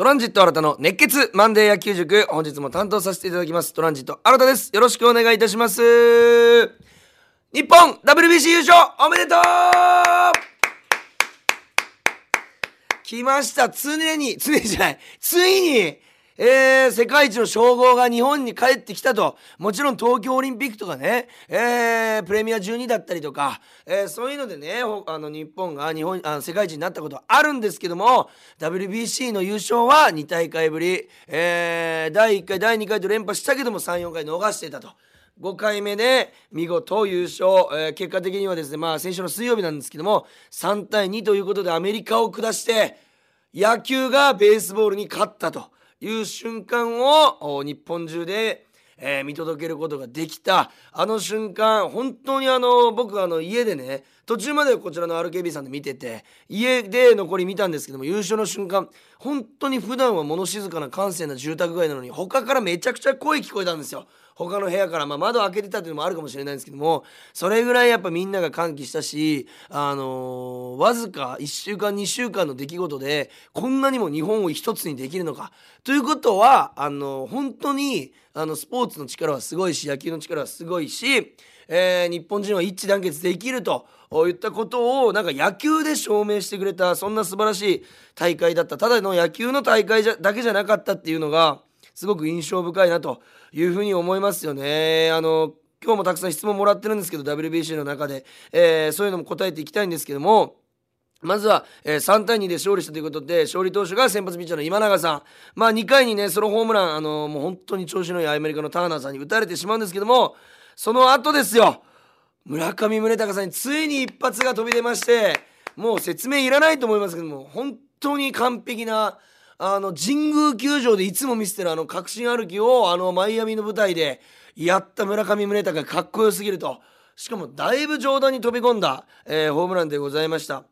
トランジット新たの熱血マンデー野球塾本日も担当させていただきますトランジット新たです。よろしくお願いいたします。日本 WBC 優勝おめでとう。来ました。常に常じゃない。ついにえー、世界一の称号が日本に帰ってきたと。もちろん東京オリンピックとかね、えー、プレミア12だったりとか、えー、そういうのでね、あの日本が日本あ世界一になったことはあるんですけども、WBC の優勝は2大会ぶり、えー、第1回、第2回と連覇したけども3、4回逃していたと。5回目で見事優勝、えー、結果的にはですねまあ先週の水曜日なんですけども3対2ということでアメリカを下して野球がベースボールに勝ったと。いう瞬間を日本中で、えー、見届けることができたあの瞬間本当にあの僕あの家でね途中までこちらの RKB さんで見てて家で残り見たんですけども優勝の瞬間本当に普段は物静かな閑静な住宅街なのに他からめちゃくちゃ声聞こえたんですよ。他の部屋から、まあ、窓開けてたっていうのもあるかもしれないんですけどもそれぐらいやっぱみんなが歓喜したし、あのー、わずか1週間2週間の出来事でこんなにも日本を一つにできるのかということはあのー、本当にあのスポーツの力はすごいし野球の力はすごいし、えー、日本人は一致団結できると。言ったことをなんか野球で証明してくれたそんな素晴らしい大会だったただの野球の大会じゃだけじゃなかったっていうのがすごく印象深いなというふうに思いますよね。あの今日もたくさん質問もらってるんですけど WBC の中で、えー、そういうのも答えていきたいんですけどもまずは、えー、3対2で勝利したということで、勝利投手が先発ピッチャーの今永さん。まあ2回にね、ソロホームラン、あのー、もう本当に調子のいいアメリカのターナーさんに打たれてしまうんですけども、その後ですよ、村上宗隆さんについに一発が飛び出まして、もう説明いらないと思いますけども、本当に完璧な、あの神宮球場でいつも見せてるあの確信歩きをあのマイアミの舞台でやった村上宗隆かっこよすぎると。しかもだいぶ上段に飛び込んだ、えー、ホームランでございました。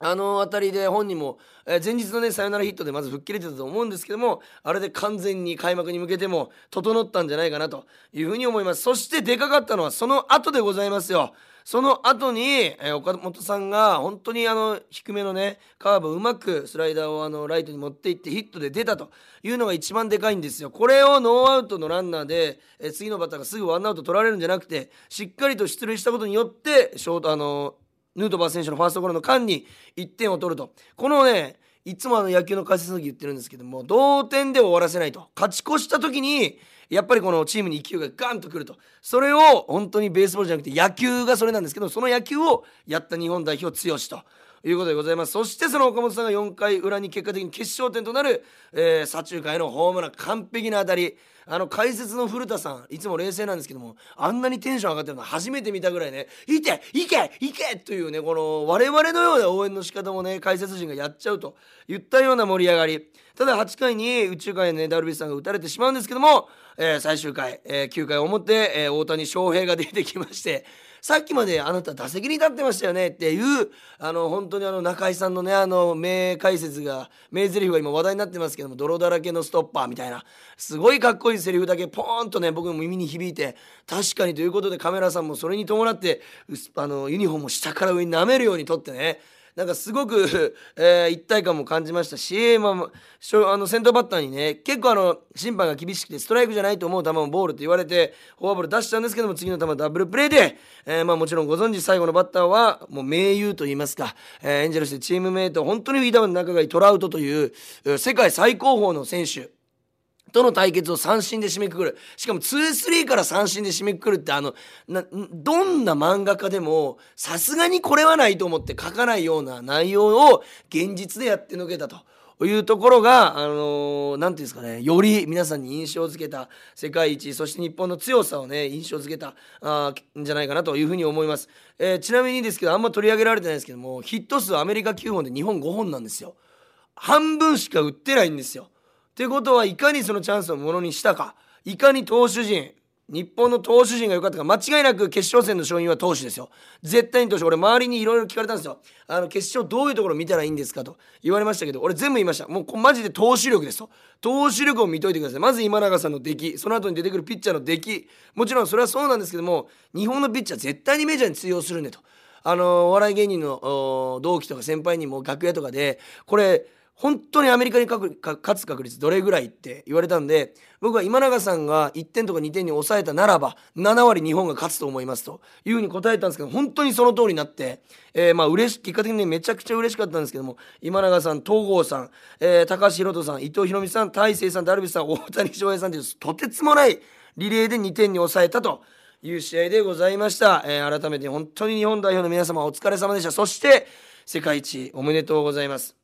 あの辺りで本人も、えー、前日のねサヨナラヒットでまず吹っ切れてたと思うんですけどもあれで完全に開幕に向けても整ったんじゃないかなというふうに思います。そしてでかかったのはその後でございますよ。その後に、えー、岡本さんが本当にあの低めのねカーブをうまくスライダーをあのライトに持っていってヒットで出たというのが一番でかいんですよ。これをノーアウトのランナーで、えー、次のバッターがすぐワンアウト取られるんじゃなくてしっかりと出塁したことによってショートあのヌートバー選手のファーストゴロの間に1点を取るとこのねいつもあの野球の解説の時言ってるんですけども同点で終わらせないと勝ち越した時にやっぱりこのチームに勢いがガンとくるとそれを本当にベースボールじゃなくて野球がそれなんですけどその野球をやった日本代表剛と。いうことでございますそしてその岡本さんが4回裏に結果的に決勝点となる、えー、左中間へのホームラン完璧な当たりあの解説の古田さんいつも冷静なんですけどもあんなにテンション上がってるの初めて見たぐらいね「いけいけいけ!」というねこの我々のような応援の仕方もね解説陣がやっちゃうといったような盛り上がりただ8回に宇宙界ねダルビッシュさんが打たれてしまうんですけどもえー、最終回、えー、9回表、えー、大谷翔平が出てきましてさっきまであなた打席に立ってましたよねっていうあの本当にあの中井さんのねあの名解説が名台詞が今話題になってますけども泥だらけのストッパーみたいなすごいかっこいいセリフだけポーンとね僕の耳に響いて確かにということでカメラさんもそれに伴ってあのユニフォームを下から上に舐めるように撮ってねなんかすごく えー、一体感も感じましたし、まあ、あの先頭バッターにね結構あの審判が厳しくてストライクじゃないと思う球もボールと言われてフォアボール出したんですけども次の球ダブルプレーで、えー、まあ、もちろんご存知最後のバッターはもう盟友と言いますか、えー、エンジェルスでチームメイト本当にフィーダーの仲がいいトラウトという世界最高峰の選手。との対決を三振で締めくくるしかも2-3から三振で締めくくるってあのなどんな漫画家でもさすがにこれはないと思って書かないような内容を現実でやってのけたと。いうところが、あのー、ていうんですかね、より皆さんに印象づけた世界一、そして日本の強さをね、印象づけたあんじゃないかなというふうに思います、えー、ちなみにですけど、あんま取り上げられてないですけども、ヒット数アメリカ9本で日本5本なんですよ。半分しか売ってないんですよ。ってことはいかにそのチャンスをものにしたか。いかに投手陣日本の投手陣が良かったか。間違いなく決勝戦の勝因は投手ですよ。絶対に投手俺周りにいろいろ聞かれたんですよ。あの決勝どういうところ見たらいいんですかと。言われましたけど俺全部言いました。もうマジで投手力ですと。投手力を見といてください。まず今永さんの出来。その後に出てくるピッチャーの出来。もちろんそれはそうなんですけども日本のピッチャー絶対にメジャーに通用するねと。あのお笑い芸人の同期とか先輩にも楽屋とかでこれ本当にアメリカに勝つ確率どれぐらいって言われたんで僕は今永さんが1点とか2点に抑えたならば7割日本が勝つと思いますというふうに答えたんですけど本当にその通りになって、えー、まあ嬉し結果的に、めちゃくちゃ嬉しかったんですけども今永さん東郷さん、えー、高橋宏斗さん伊藤博美さん大勢さんダルビッシュさん大谷翔平さんというとてつもないリレーで2点に抑えたという試合でございました、えー、改めて本当に日本代表の皆様お疲れ様でした。そして世界一おめでとうございます。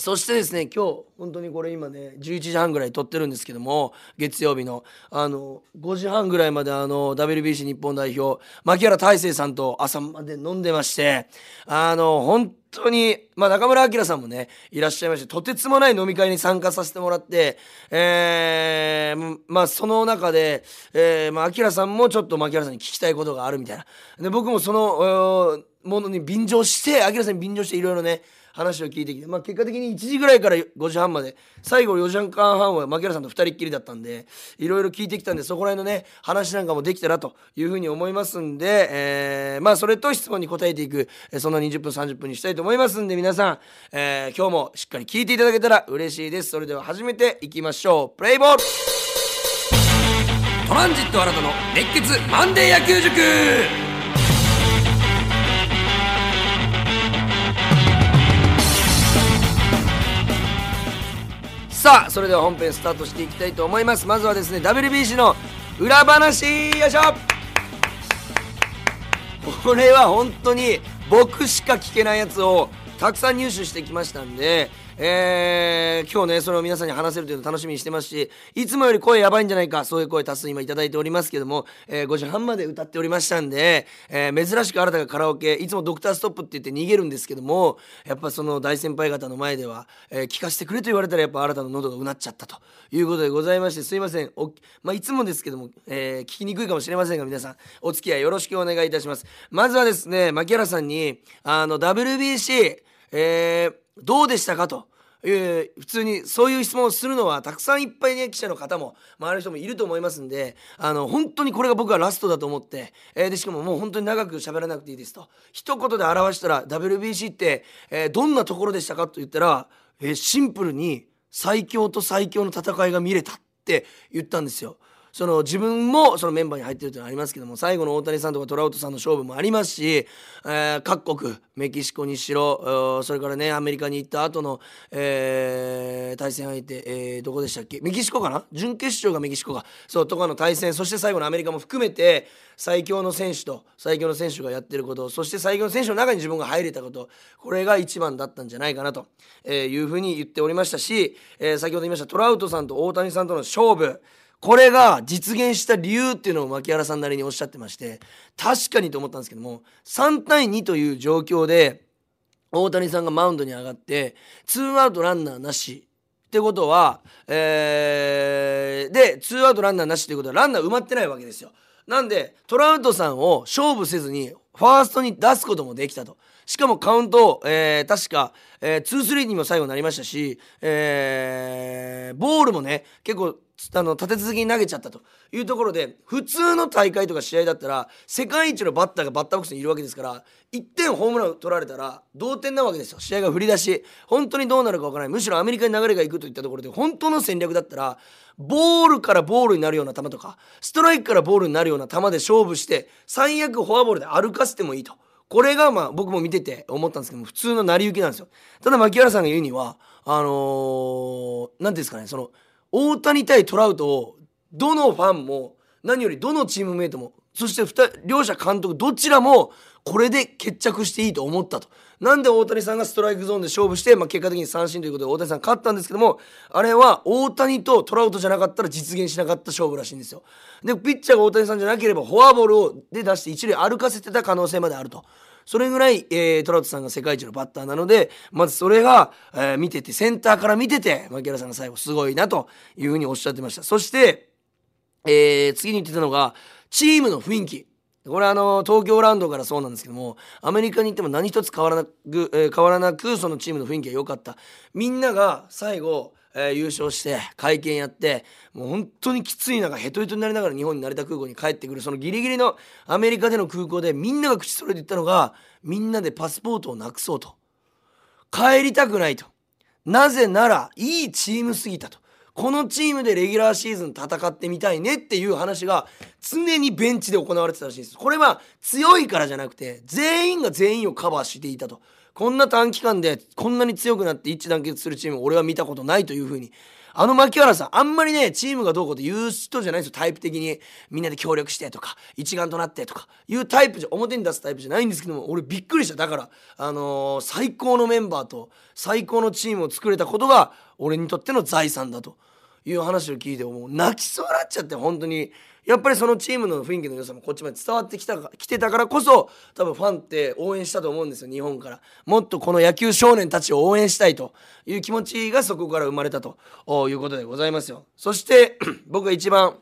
そしてですね今日本当にこれ今ね11時半ぐらい撮ってるんですけども月曜日のあの5時半ぐらいまであの WBC 日本代表牧原大成さんと朝まで飲んでましてあの本当に、まあ、中村晃さんもねいらっしゃいましてとてつもない飲み会に参加させてもらって、えー、まあその中で、えーまあ、明さんもちょっと牧原さんに聞きたいことがあるみたいな。で僕もそのものに便乗して明さんに便乗していろいろね話を聞いてきて、まあ、結果的に1時ぐらいから5時半まで最後4時間半は牧原さんと2人っきりだったんでいろいろ聞いてきたんでそこら辺のね話なんかもできたらというふうに思いますんで、えー、まあそれと質問に答えていくそんな20分30分にしたいと思いますんで皆さん、えー、今日もしっかり聞いていただけたら嬉しいです。それでは始めていきましょう。プレイボール。トランジット新たの熱血マンデー野球塾。さあそれでは本編スタートしていきたいと思います。まずはですね WBC の裏話よいしょ。これは本当に僕しか聞けないやつをたくさん入手してきましたんでえー、今日ねそれを皆さんに話せるというのを楽しみにしてますしいつもより声やばいんじゃないかそういう声多数今頂いておりますけども、えー、5時半まで歌っておりましたんで、えー、珍しく新たがカラオケいつもドクターストップって言って逃げるんですけどもやっぱその大先輩方の前では、えー、聞かせてくれと言われたらやっぱ新たの喉がうなっちゃったということでございましてすいませんお、まあ、いつもですけども、えー、聞きにくいかもしれませんが皆さんお付き合いよろしくお願いいたします。まずはですね牧原さんにあの WBC えー、どうでしたかと。えー、普通にそういう質問をするのはたくさんいっぱいね記者の方も周りの人もいると思いますんであの本当にこれが僕はラストだと思って、えー、でしかももう本当に長く喋らなくていいですと一言で表したら WBC って、えー、どんなところでしたかと言ったら、えシンプルに最強と最強の戦いが見れたって言ったんですよ。その自分もそのメンバーに入ってるというのはありますけども最後の大谷さんとかトラウトさんの勝負もありますし、えー、各国メキシコにしろそれからねアメリカに行った後の、えー、対戦相手、えー、どこでしたっけ？メキシコかな？準決勝がメキシコがそうとかの対戦そして最後のアメリカも含めて最強の選手と最強の選手がやってることそして最強の選手の中に自分が入れたことこれが一番だったんじゃないかなというふうに言っておりましたし、えー、先ほど言いましたトラウトさんと大谷さんとの勝負。これが実現した理由っていうのを牧原さんなりにおっしゃってまして確かにと思ったんですけども3対2という状況で大谷さんがマウンドに上がってツーアウトランナーなしってことは、えー、でツーアウトランナーなしっていうことはランナー埋まってないわけですよ。なんでトラウトさんを勝負せずにファーストに出すこともできたと。しかもカウント、えー、確か、えー、2-3にも最後なりましたし、えー、ボールもね結構あの立て続けに投げちゃったというところで普通の大会とか試合だったら世界一のバッターがバッターボックスにいるわけですから1点ホームランを取られたら同点なわけですよ試合が振り出し本当にどうなるか分からないむしろアメリカに流れがいくといったところで本当の戦略だったらボールからボールになるような球とかストライクからボールになるような球で勝負して最悪フォアボールで歩かせてもいいと。これがまあ僕も見てて思ったんですけど普通の成り行きなんですよ。ただ牧原さんが言うにはあのー、ていうんですかねその大谷対トラウトをどのファンも何よりどのチームメイトもそして両者監督どちらもこれで決着していいと思ったと。なんで大谷さんがストライクゾーンで勝負して、まあ、結果的に三振ということで大谷さん勝ったんですけどもあれは大谷とトラウトじゃなかったら実現しなかった勝負らしいんですよ。でピッチャーが大谷さんじゃなければフォアボールをで出して一塁歩かせてた可能性まであると。それぐらい、えー、トラウトさんが世界一のバッターなのでまずそれが、えー、見ててセンターから見てて牧原さんが最後すごいなというふうにおっしゃってましたそして、えー、次に言ってたのがチームの雰囲気。これあの東京ラウンドからそうなんですけどもアメリカに行っても何一つ変わらなく、えー、変わらなくそのチームの雰囲気が良かった。みんなが最後えー、優勝して会見やってもう本当にきつい中ヘトヘトになりながら日本に成田空港に帰ってくるそのギリギリのアメリカでの空港でみんなが口そろえて言ったのがみんなでパスポートをなくそうと。帰りたくないと。なぜならいいチームすぎたと。このチームでレギュラーシーズン戦ってみたいねっていう話が常にベンチで行われてたらしいんです。これは強いからじゃなくて全員が全員をカバーしていたと。こんな短期間でこんなに強くなって一致団結するチーム俺は見たことないというふうに。あの牧原さんあんまりねチームがどうこうと言う人じゃないんですよ。タイプ的に。みんなで協力してとか一丸となってとかいうタイプじゃ表に出すタイプじゃないんですけども俺びっくりした。だからあのー、最高のメンバーと最高のチームを作れたことが俺にとっての財産だと。いう話を聞いてもう泣きそうになっちゃって本当に。やっぱりそのチームの雰囲気の良さもこっちまで伝わってきた来てたからこそ多分ファンって応援したと思うんですよ日本から。もっとこの野球少年たちを応援したいという気持ちがそこから生まれたということでございますよ。そして 僕が一番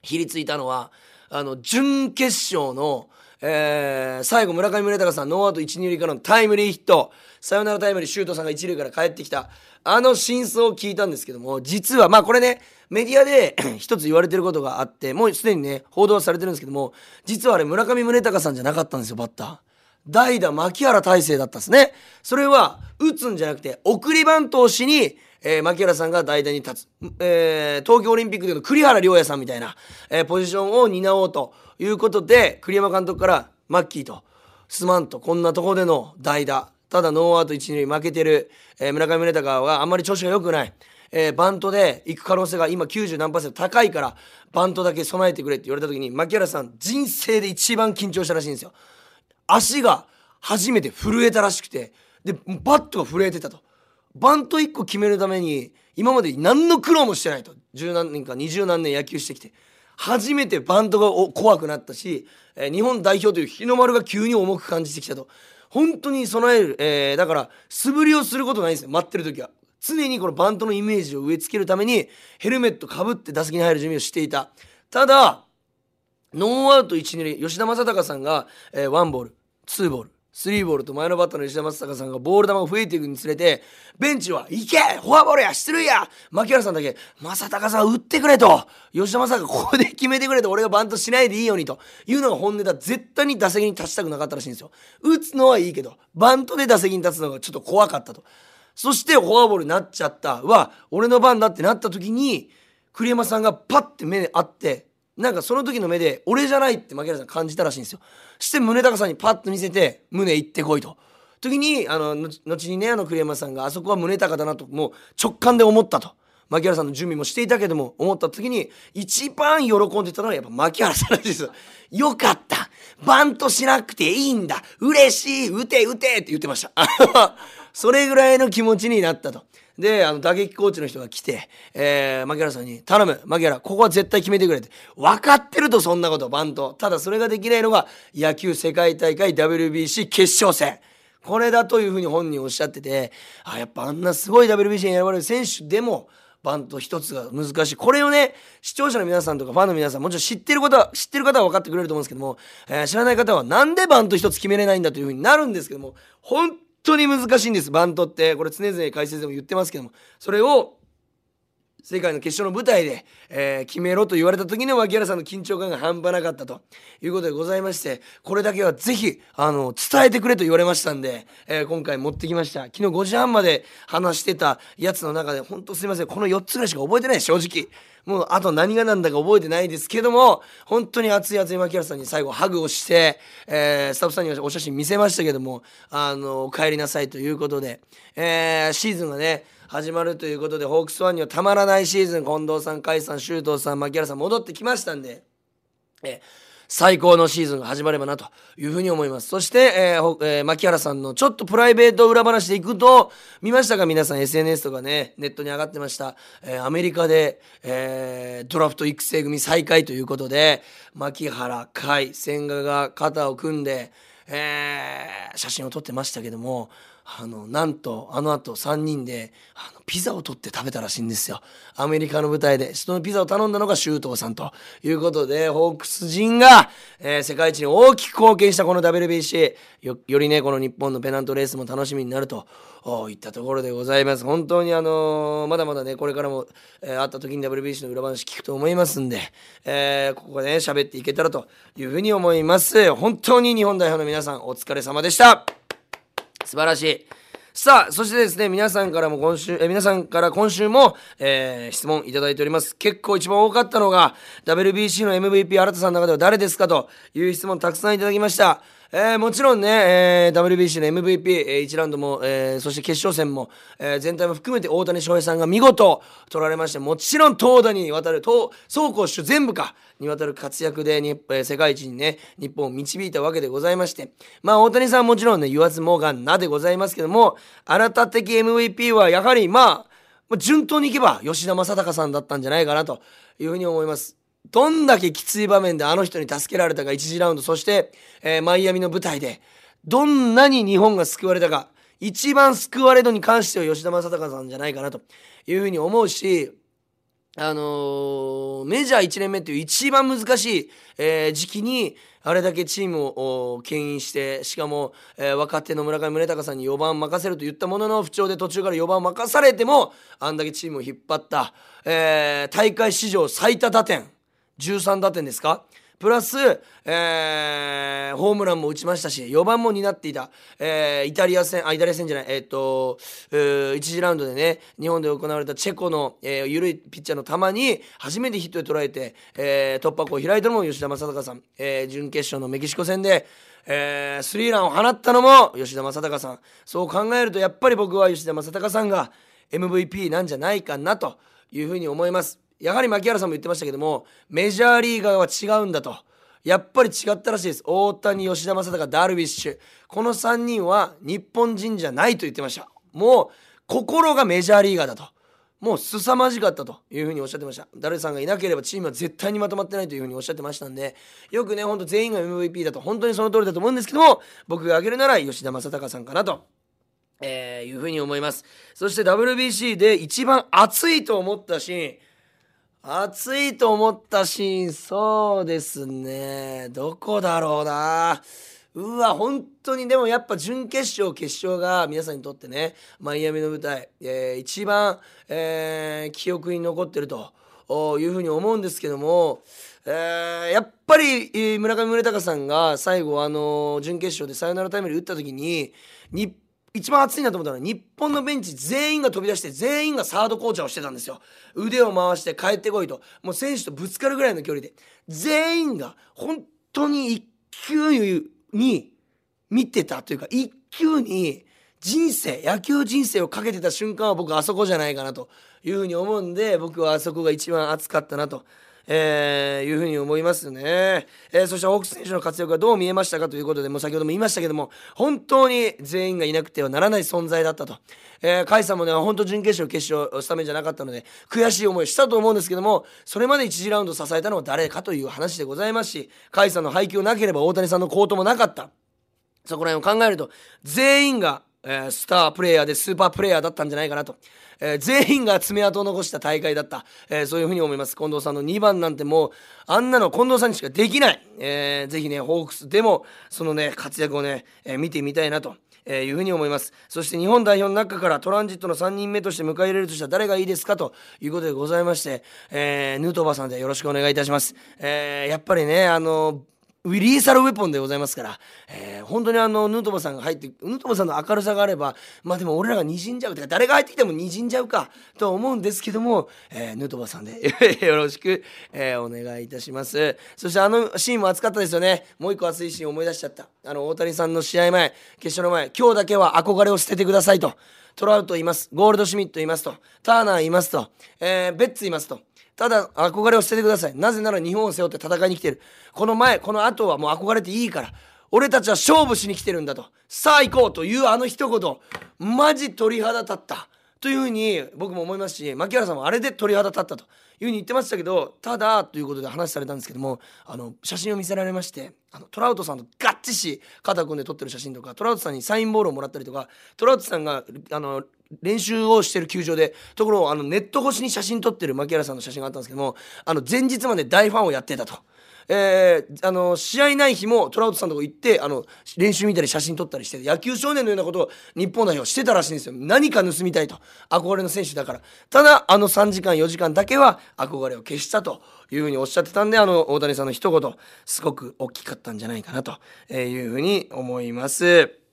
ひりついたのはあの準決勝のえー、最後村上宗隆さんノーアウト1、2塁からのタイムリーヒットサヨナラタイムリーシュートさんが1塁から帰ってきたあの真相を聞いたんですけども実はまあこれねメディアで 一つ言われてることがあってもうすでにね報道はされてるんですけども実はあれ村上宗隆さんじゃなかったんですよバッター。代打牧原大成だったんですね。それは打つんじゃなくて送りバントをしにえー、牧原さんが代打に立つ、えー、東京オリンピックでの栗原良也さんみたいな、えー、ポジションを担おうということで栗山監督からマッキーとすまんとこんなとこでの代打。ただノーアウト1塁負けてる、えー、村上宗隆はあんまり調子が良くない、えー、バントで行く可能性が今90何パーセント高いからバントだけ備えてくれって言われた時に牧原さん人生で一番緊張したらしいんですよ。足が初めて震えたらしくてでバットが震えてたと。バント1個決めるために今まで何の苦労もしてないと。十何年か二十何年野球してきて。初めてバントが怖くなったし、えー、日本代表という日の丸が急に重く感じてきたと。本当に備える、えー、だから素振りをすることないんですよ。待ってる時は。常にこのバントのイメージを植え付けるためにヘルメットかぶって打席に入る準備をしていた。ただノーアウト1、2塁。吉田正尚さんが、えー、1ボール2ボール。スリーボールと前のバッターの吉田正尚さんがボール球が増えていくにつれてベンチは「行けフォアボールや出塁や!」牧原さんだけ「正尚さん打ってくれ」と。吉田正尚ここで決めてくれと。俺がバントしないでいいようにと。いうのが本音だ。絶対に打席に立ちたくなかったらしいんですよ。打つのはいいけどバントで打席に立つのがちょっと怖かったと。そしてフォアボールになっちゃった。は俺の番だってなった時に栗山さんがパッて目で合ってなんかその時の目で俺じゃないって牧原さん感じたらしいんですよ。して宗隆さんにパッと見せて胸行ってこいと。時にあの後にねあの栗山さんがあそこは宗隆だなともう直感で思ったと。牧原さんの準備もしていたけども思った時に一番喜んでたのはやっぱ牧原さんらしいですよかった。バントしなくていいんだ。嬉しい。打て打てって言ってました。それぐらいの気持ちになったと。であの打撃コーチの人が来て、えー、牧原さんに「頼む。牧原ここは絶対決めてくれ」って。分かってるとそんなことバント。ただそれができないのが野球世界大会 WBC 決勝戦。これだというふうに本人おっしゃっててあやっぱあんなすごい WBC に選ばれる選手でもバント一つが難しい。これをね視聴者の皆さんとかファンの皆さんもちろん知ってることは知ってる方は分かってくれると思うんですけども、えー、知らない方はなんでバント一つ決めれないんだというふうになるんですけども本当に難しいんです。バントって。これ常々解説でも言ってますけども。それを世界の決勝の舞台で、えー、決めろと言われた時の脇原さんの緊張感が半端なかったと。いうことでございましてこれだけはぜひあの伝えてくれと言われましたんで、えー、今回持ってきました。昨日5時半まで話してたやつの中で本当すいません。この4つぐらいしか覚えてない正直。もうあと何が何だか覚えてないですけども本当に熱い熱い牧原さんに最後ハグをして、えー、スタッフさんにお写真見せましたけどもあの帰りなさいということで、えー、シーズンがね始まるということでホークスファンにはたまらないシーズン。近藤さん甲斐さん周東さん牧原さん戻ってきましたんで、え最高のシーズンが始まればなというふうに思います。そして、えーえー、牧原さんのちょっとプライベート裏話でいくと見ましたか皆さん SNS とかねネットに上がってました、えー、アメリカで、えー、ドラフト育成組再開ということで牧原甲斐千賀が肩を組んで、えー、写真を撮ってましたけどもあのなんとあのあと3人であのピザを取って食べたらしいんですよ。アメリカの舞台でそのピザを頼んだのが周東さんと。いうことでホークス人が、えー、世界一に大きく貢献したこの WBC よよりねこの日本のペナントレースも楽しみになるといったところでございます。本当にあのー、まだまだねこれからも、えー、会った時に WBC の裏話聞くと思いますんで、えー、ここでね喋っていけたらというふうに思います。本当に日本代表の皆さんお疲れ様でした。素晴らしい。さあそしてですね皆さんからも今週え皆さんから今週も、えー、質問いただいております。結構一番多かったのが WBC の MVP 新田さんの中では誰ですかという質問たくさんいただきました。えー、もちろんね、えー、WBC の MVP、えー、1ラウンドも、えー、そして決勝戦も、えー、全体も含めて大谷翔平さんが見事取られまして、もちろん投打にわたる、投、走攻守全部か、にわたる活躍でに、えー、世界一にね、日本を導いたわけでございまして、まあ大谷さんもちろんね、言わずもがなでございますけども、新た的 MVP はやはりまあ、順当にいけば吉田正尚さんだったんじゃないかなというふうに思います。どんだけきつい場面であの人に助けられたか1次ラウンド。そして、えー、マイアミの舞台でどんなに日本が救われたか一番救われるのに関しては吉田正尚さんじゃないかなというふうに思うしあのー、メジャー1年目っていう一番難しい、えー、時期にあれだけチームを牽引してしかも、えー、若手の村上宗隆さんに4番任せると言ったものの不調で途中から4番任されてもあんだけチームを引っ張った、え大会史上最多打点。13打点ですか？プラス、えー、ホームランも打ちましたし4番も担っていた、えー、イタリア戦あイタリア戦じゃないえー、っと、1次ラウンドでね日本で行われたチェコの、えー、緩いピッチャーの球に初めてヒットで捉えて、えー、突破口を開いたのも吉田正尚さん、えー、準決勝のメキシコ戦でえー、スリーランを放ったのも吉田正尚さん。そう考えるとやっぱり僕は吉田正尚さんが MVP なんじゃないかなというふうに思います。やはり牧原さんも言ってましたけどもメジャーリーガーは違うんだと。やっぱり違ったらしいです。大谷吉田正尚ダルビッシュ。この3人は日本人じゃないと言ってました。もう心がメジャーリーガーだと。もう凄まじかったというふうにおっしゃってました。ダルさんがいなければチームは絶対にまとまってないというふうにおっしゃってましたんでよくねほんと全員が MVP だと本当にその通りだと思うんですけども僕が挙げるなら吉田正尚さんかなと。えー、いうふうに思います。そして WBC で一番熱いと思ったシーン。暑いと思ったシーン、そうですね。どこだろうな。うわ、本当にでもやっぱ準決勝、決勝が皆さんにとってね、マイアミの舞台、えー、一番、えー、記憶に残ってるというふうに思うんですけども、えー、やっぱり村上宗隆さんが最後、あの準決勝でサヨナラタイムリー打った時に、日一番熱いなと思ったのは日本のベンチ全員が飛び出して全員がサードコーチャーをしてたんですよ。腕を回して帰ってこいと。もう選手とぶつかるぐらいの距離で。全員が本当に一球に見てたというか一球に人生野球人生をかけてた瞬間は僕あそこじゃないかなというふうに思うんで僕はあそこが一番熱かったなと。えー、いうふうに思いますね、えー、そしてホークス選手の活躍がどう見えましたかということでもう先ほども言いましたけども本当に全員がいなくてはならない存在だったと、えー、甲斐さんもね本当準決勝決勝スタメンじゃなかったので悔しい思いしたと思うんですけどもそれまで1次ラウンド支えたのは誰かという話でございますし甲斐さんの配球なければ大谷さんの好投もなかった。そこら辺を考えると全員がえー、スタープレイヤーでスーパープレイヤーだったんじゃないかなと、えー、全員が爪痕を残した大会だった、えー、そういうふうに思います。近藤さんの2番なんてもうあんなの近藤さんにしかできない、えー、ぜひねホークスでもそのね活躍をね、えー、見てみたいなとえー、いうふうに思います。そして日本代表の中からトランジットの3人目として迎え入れるとしたら誰がいいですかということでございまして、えー、ヌートバーさんでよろしくお願いいたします、えー、やっぱりねあのーリーサルウェポンでございますから、えー、本当にあのヌートバーさんが入ってヌートバーさんの明るさがあればまあでも俺らがにじんじゃうとか誰が入ってきてもにじんじゃうかと思うんですけども、えー、ヌートバーさんで よろしく、えー、お願いいたします。そしてあのシーンも熱かったですよね。もう一個熱いシーン思い出しちゃった。あの大谷さんの試合前決勝の前今日だけは憧れを捨ててくださいと。トラウトいます。ゴールドシュミットいますと。ターナーいますと、えー、ベッツいますと。ただ憧れを捨ててください。なぜなら日本を背負って戦いに来てる。この前この後はもう憧れていいから。俺たちは勝負しに来てるんだと。さあ行こうというあの一言マジ鳥肌立った。というふうに僕も思いますし牧原さんもあれで鳥肌立ったと。いうふうに言ってましたけどただということで話されたんですけどもあの写真を見せられましてあのトラウトさんとガッチし肩組んで撮ってる写真とかトラウトさんにサインボールをもらったりとかトラウトさんがあの練習をしてる球場でところをあのネット越しに写真撮ってる牧原さんの写真があったんですけどもあの前日まで大ファンをやってたと。えー、あの試合ない日もトラウトさんのとこ行ってあの練習見たり写真撮ったりして野球少年のようなことを日本代表してたらしいんですよ何か盗みたいと憧れの選手だからただあの3時間4時間だけは憧れを消したというふうにおっしゃってたんであの大谷さんの一言すごく大きかったんじゃないかなというふうに思います。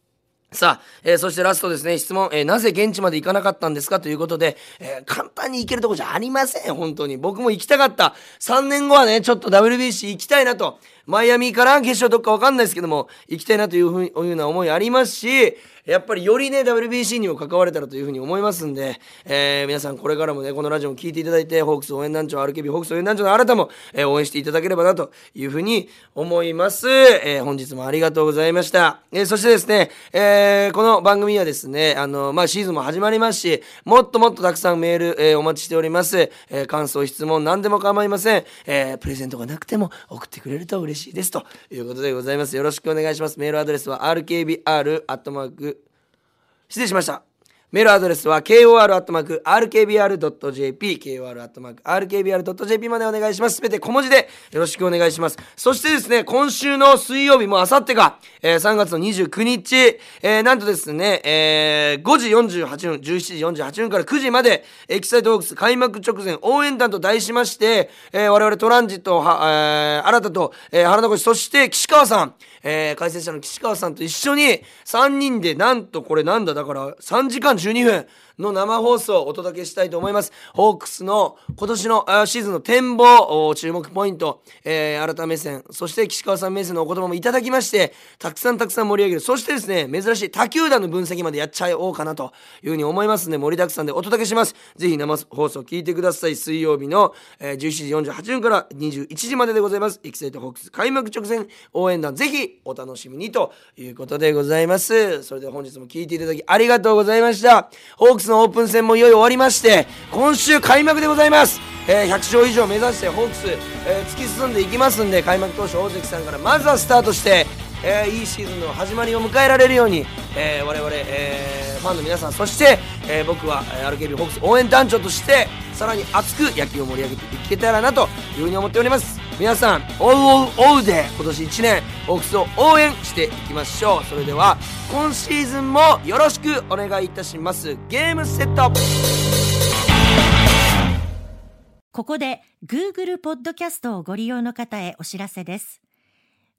さあ、えー、そしてラストですね、質問、えー、なぜ現地まで行かなかったんですか？ということで、えー、簡単に行けるとこじゃありません、本当に。僕も行きたかった。3年後はね、ちょっと WBC 行きたいなと。マイアミから決勝どっかわかんないですけども、行きたいなというふうな思いありますし、やっぱりよりね WBC にも関われたらというふうに思いますんで、えー、皆さんこれからもねこのラジオも聞いていただいてホークス応援団長 RKB ホークス応援団長のあなたも、えー、応援していただければなというふうに思います、えー、本日もありがとうございました、えー、そしてですね、えー、この番組はですねあのまあシーズンも始まりますしもっともっとたくさんメール、えー、お待ちしております、えー、感想質問何でも構いません、えー、プレゼントがなくても送ってくれると嬉しい嬉しいですということでございます。よろしくお願いします。メールアドレスは RKBR アットマーク失礼しました。メールアドレスは kor.rkbr.jp kor.rkbr.jp までお願いします。すべて小文字でよろしくお願いします。そしてですね、今週の水曜日もあさってが、えー、3月の29日、えー、なんとですね、えー、5時48分、17時48分から9時まで、エキサイトホークス開幕直前応援団と題しまして、えー、我々トランジット、はえー、新田と、えー、原田越、そして岸川さん、えー、解説者の岸川さんと一緒に3人でなんとこれなんだだから3時間12分。の生放送をお届けしたいと思います。ホークスの今年のシーズンの展望、注目ポイント、えー、改め線、そして岸川さん目線のお言葉もいただきまして、たくさんたくさん盛り上げる。そしてですね、珍しい他球団の分析までやっちゃおうかなというふうに思いますので、盛りだくさんでお届けします。ぜひ生放送聞いてください。水曜日の、えー、17時48分から21時まででございます。エキサイトホークス開幕直前応援団、ぜひお楽しみにということでございます。それでは本日も聞いていただきありがとうございました。ホークスのオープン戦もいよいよ終わりまして今週開幕でございます、えー、100勝以上目指してホークス、えー、突き進んでいきますんで開幕投手大関さんからまずはスタートして、えー、いいシーズンの始まりを迎えられるように、えー、我々、えー、ファンの皆さんそして、えー、僕は RKB ホークス応援団長としてさらに熱く野球を盛り上げていけたらなというふうに思っております。皆さん追う追う追うで今年1年ホークスを応援していきましょう。それでは今シーズンもよろしくお願いいたします。ゲームセット。ここで Google ポッドキャストをご利用の方へお知らせです。